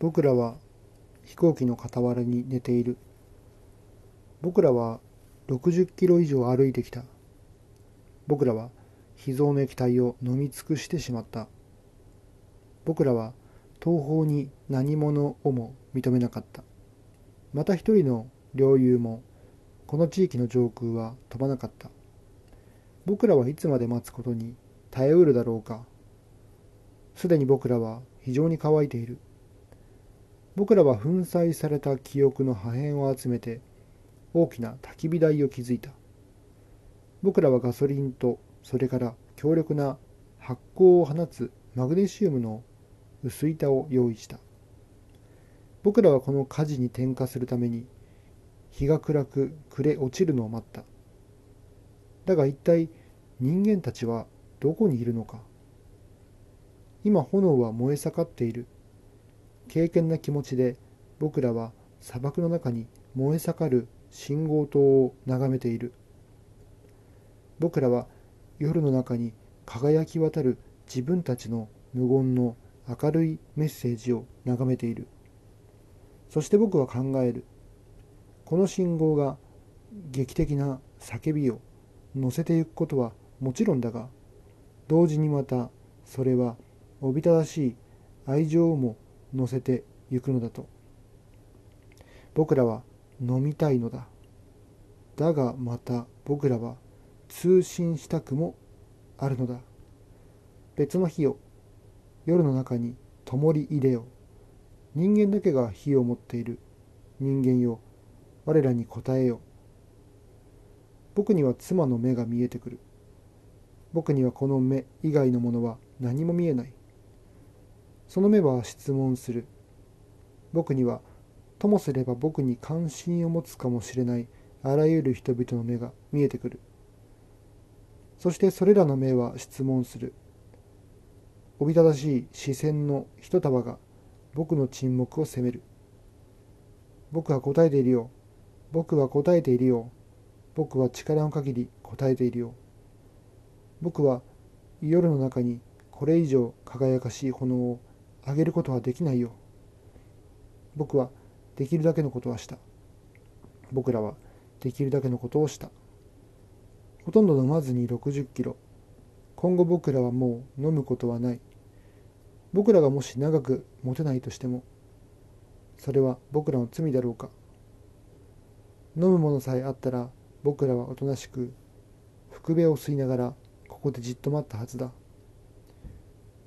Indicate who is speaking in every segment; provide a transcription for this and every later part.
Speaker 1: 僕らは飛行機の傍らに寝ている。僕らは60キロ以上歩いてきた。僕らは秘蔵の液体を飲み尽くしてしまった。僕らは東方に何者をも認めなかった。また一人の領有もこの地域の上空は飛ばなかった。僕らはいつまで待つことに耐えうるだろうか。すでに僕らは非常に乾いている。僕らは粉砕された記憶の破片を集めて大きな焚き火台を築いた。僕らはガソリンとそれから強力な発光を放つマグネシウムの薄板を用意した。僕らはこの火事に点火するために日が暗く暮れ落ちるのを待った。だが一体人間たちはどこにいるのか今炎は燃え盛っている。敬虔な気持ちで僕らは砂漠の中に燃え盛る信号灯を眺めている。僕らは夜の中に輝き渡る自分たちの無言の明るいメッセージを眺めている。そして僕は考える。この信号が劇的な叫びを乗せていくことはもちろんだが、同時にまたそれはおびただしい愛情をも乗せてゆくのだと。僕らは飲みたいのだ。だがまた僕らは通信したくもあるのだ。別の火を夜の中に灯り入れよ。人間だけが火を持っている。人間よ、我らに答えよ。僕には妻の目が見えてくる。僕にはこの目以外のものは何も見えない。その目は質問する。僕には、ともすれば僕に関心を持つかもしれないあらゆる人々の目が見えてくる。そしてそれらの目は質問する。おびただしい視線の一束が僕の沈黙を責める。僕は答えているよ。僕は答えているよ。僕は力の限り答えているよ。僕は夜の中にこれ以上輝かしい炎をあげることはできないよ。僕はできるだけのことはした。僕らはできるだけのことをした。ほとんど飲まずに60キロ。今後僕らはもう飲むことはない。僕らがもし長く持てないとしても、それは僕らの罪だろうか。飲むものさえあったら僕らはおとなしく、福部を吸いながらここでじっと待ったはずだ。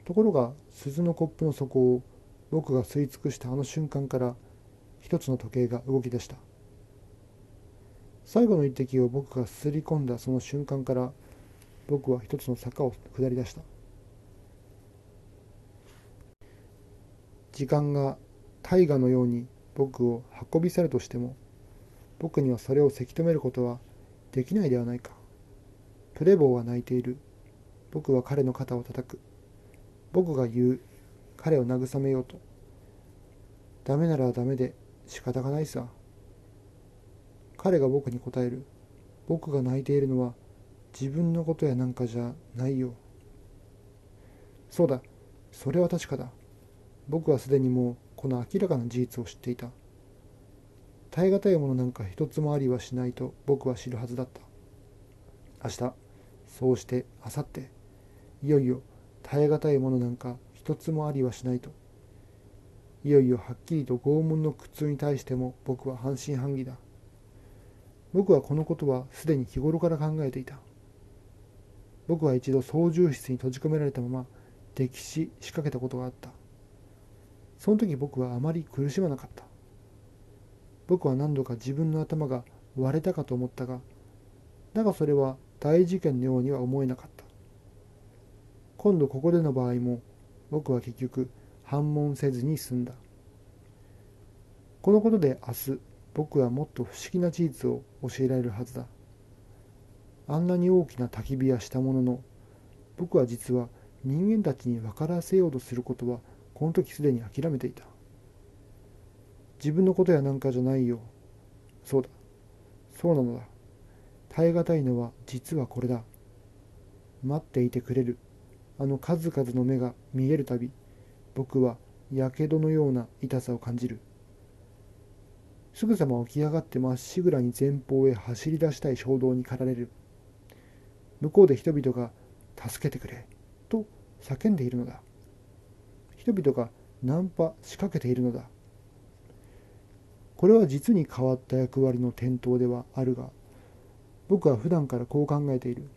Speaker 1: ところが鈴のコップの底を僕が吸い尽くしたあの瞬間から一つの時計が動き出した。最後の一滴を僕がすり込んだその瞬間から僕は一つの坂を下り出した。時間が大河のように僕を運び去るとしても僕にはそれをせき止めることはできないではないか。プレボーは泣いている。僕は彼の肩を叩く。僕が言う彼を慰めようとダメならダメで仕方がないさ彼が僕に答える。僕が泣いているのは自分のことやなんかじゃないよ。そうだ、それは確かだ。僕はすでにもうこの明らかな事実を知っていた。耐え難いものなんか一つもありはしないと僕は知るはずだった。明日、そうして明後日、いよいよ耐え難いものなんか一つもありはしないと。いよいよはっきりと拷問の苦痛に対しても僕は半信半疑だ。僕はこのことはすでに日頃から考えていた。僕は一度操縦室に閉じ込められたまま溺死しかけたことがあった。その時僕はあまり苦しまなかった。僕は何度か自分の頭が割れたかと思ったが、だがそれは大事件のようには思えなかった。今度ここでの場合も僕は結局反問せずに済んだ。このことで明日僕はもっと不思議な事実を教えられるはずだ。あんなに大きな焚き火はしたものの、僕は実は人間たちに分からせようとすることはこの時すでに諦めていた。自分のことやなんかじゃないよ。そうだ。そうなのだ。耐え難いのは実はこれだ。待っていてくれる。あの数々の目が見えるたび、僕はやけどのような痛さを感じる。すぐさま起き上がってまっしぐらに前方へ走り出したい衝動に駆られる。向こうで人々が「助けてくれ」と叫んでいるのだ。人々がナンパ仕掛けているのだ。これは実に変わった役割の転倒ではあるが僕は普段からこう考えている。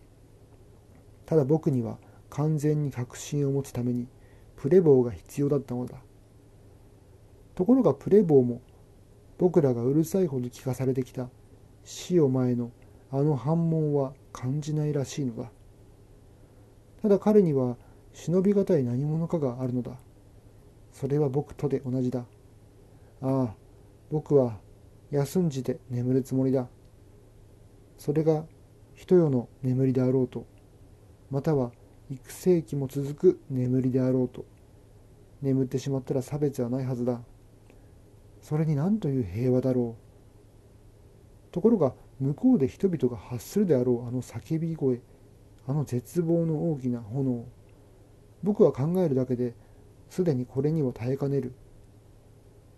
Speaker 1: ただ僕には完全に確信を持つためにプレボーが必要だったのだ。ところがプレボーも僕らがうるさいほど聞かされてきた死を前のあの反問は感じないらしいのだ。ただ彼には忍びがたい何者かがあるのだ。それは僕とで同じだ。ああ僕は休んじて眠るつもりだ。それが一夜の眠りであろうとまたは幾世紀も続く眠りであろうと眠ってしまったら差別はないはずだ。それに何という平和だろう。ところが向こうで人々が発するであろうあの叫び声あの絶望の大きな炎僕は考えるだけですでにこれには耐えかねる。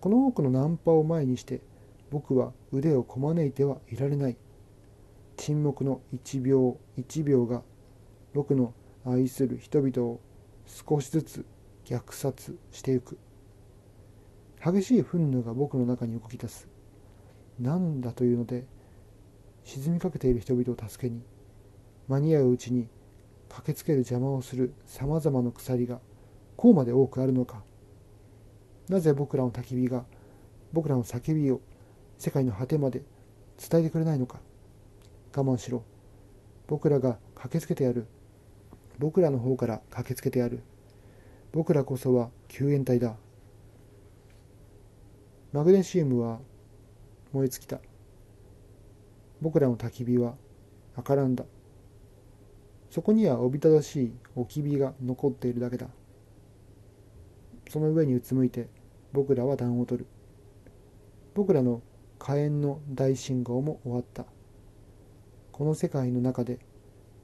Speaker 1: この多くのナンパを前にして僕は腕をこまねいてはいられない。沈黙の一秒一秒が僕の愛する人々を少しずつ虐殺していく。激しい憤怒が僕の中に動き出す。何だというので沈みかけている人々を助けに間に合ううちに駆けつける邪魔をするさまざまな鎖がこうまで多くあるのか。なぜ僕らの焚き火が僕らの叫びを世界の果てまで伝えてくれないのか。我慢しろ。僕らが駆けつけてやる。僕らの方から駆けつけてやる。僕らこそは救援隊だ。マグネシウムは燃え尽きた。僕らの焚き火は赤らんだ。そこにはおびただしい置き火が残っているだけだ。その上にうつむいて僕らは暖を取る。僕らの火炎の大信号も終わった。この世界の中で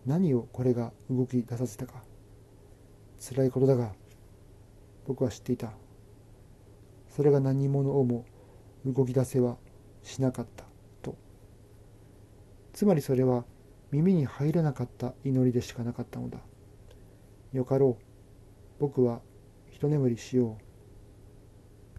Speaker 1: 何をこれが動き出させたか。辛いことだが僕は知っていた。それが何者をも動き出せはしなかった。と。つまりそれは耳に入らなかった祈りでしかなかったのだ。よかろう。僕は一眠りしよう。